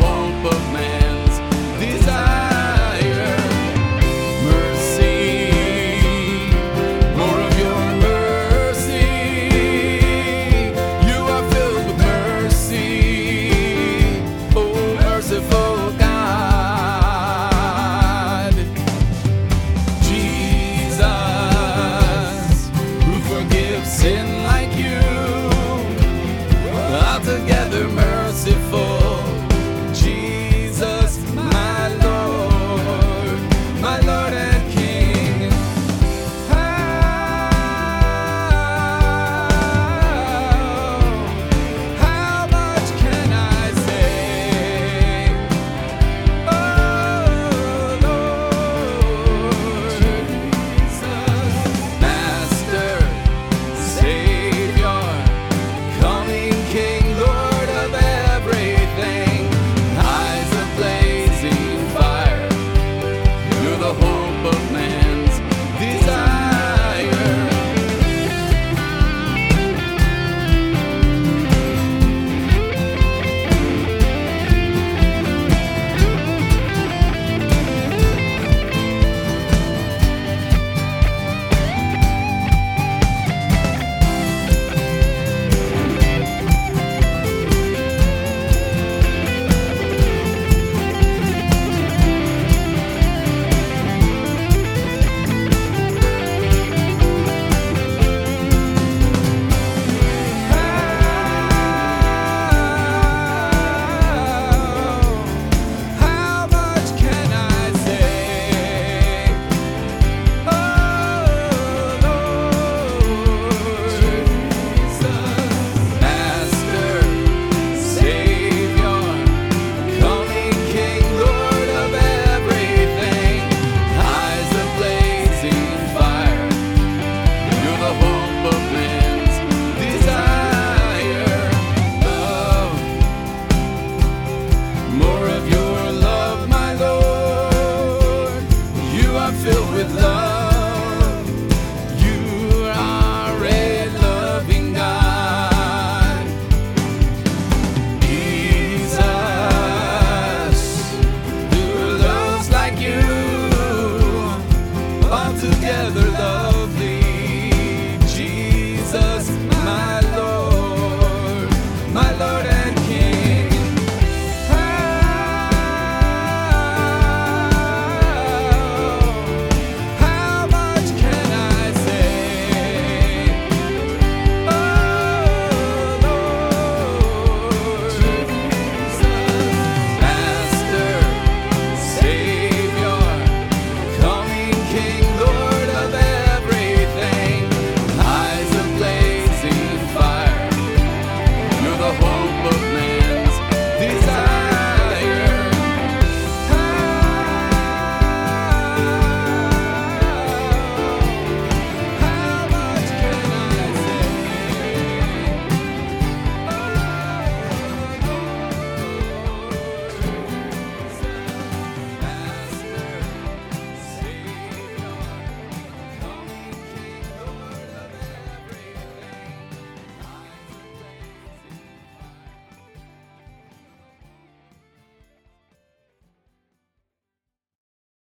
won't but man.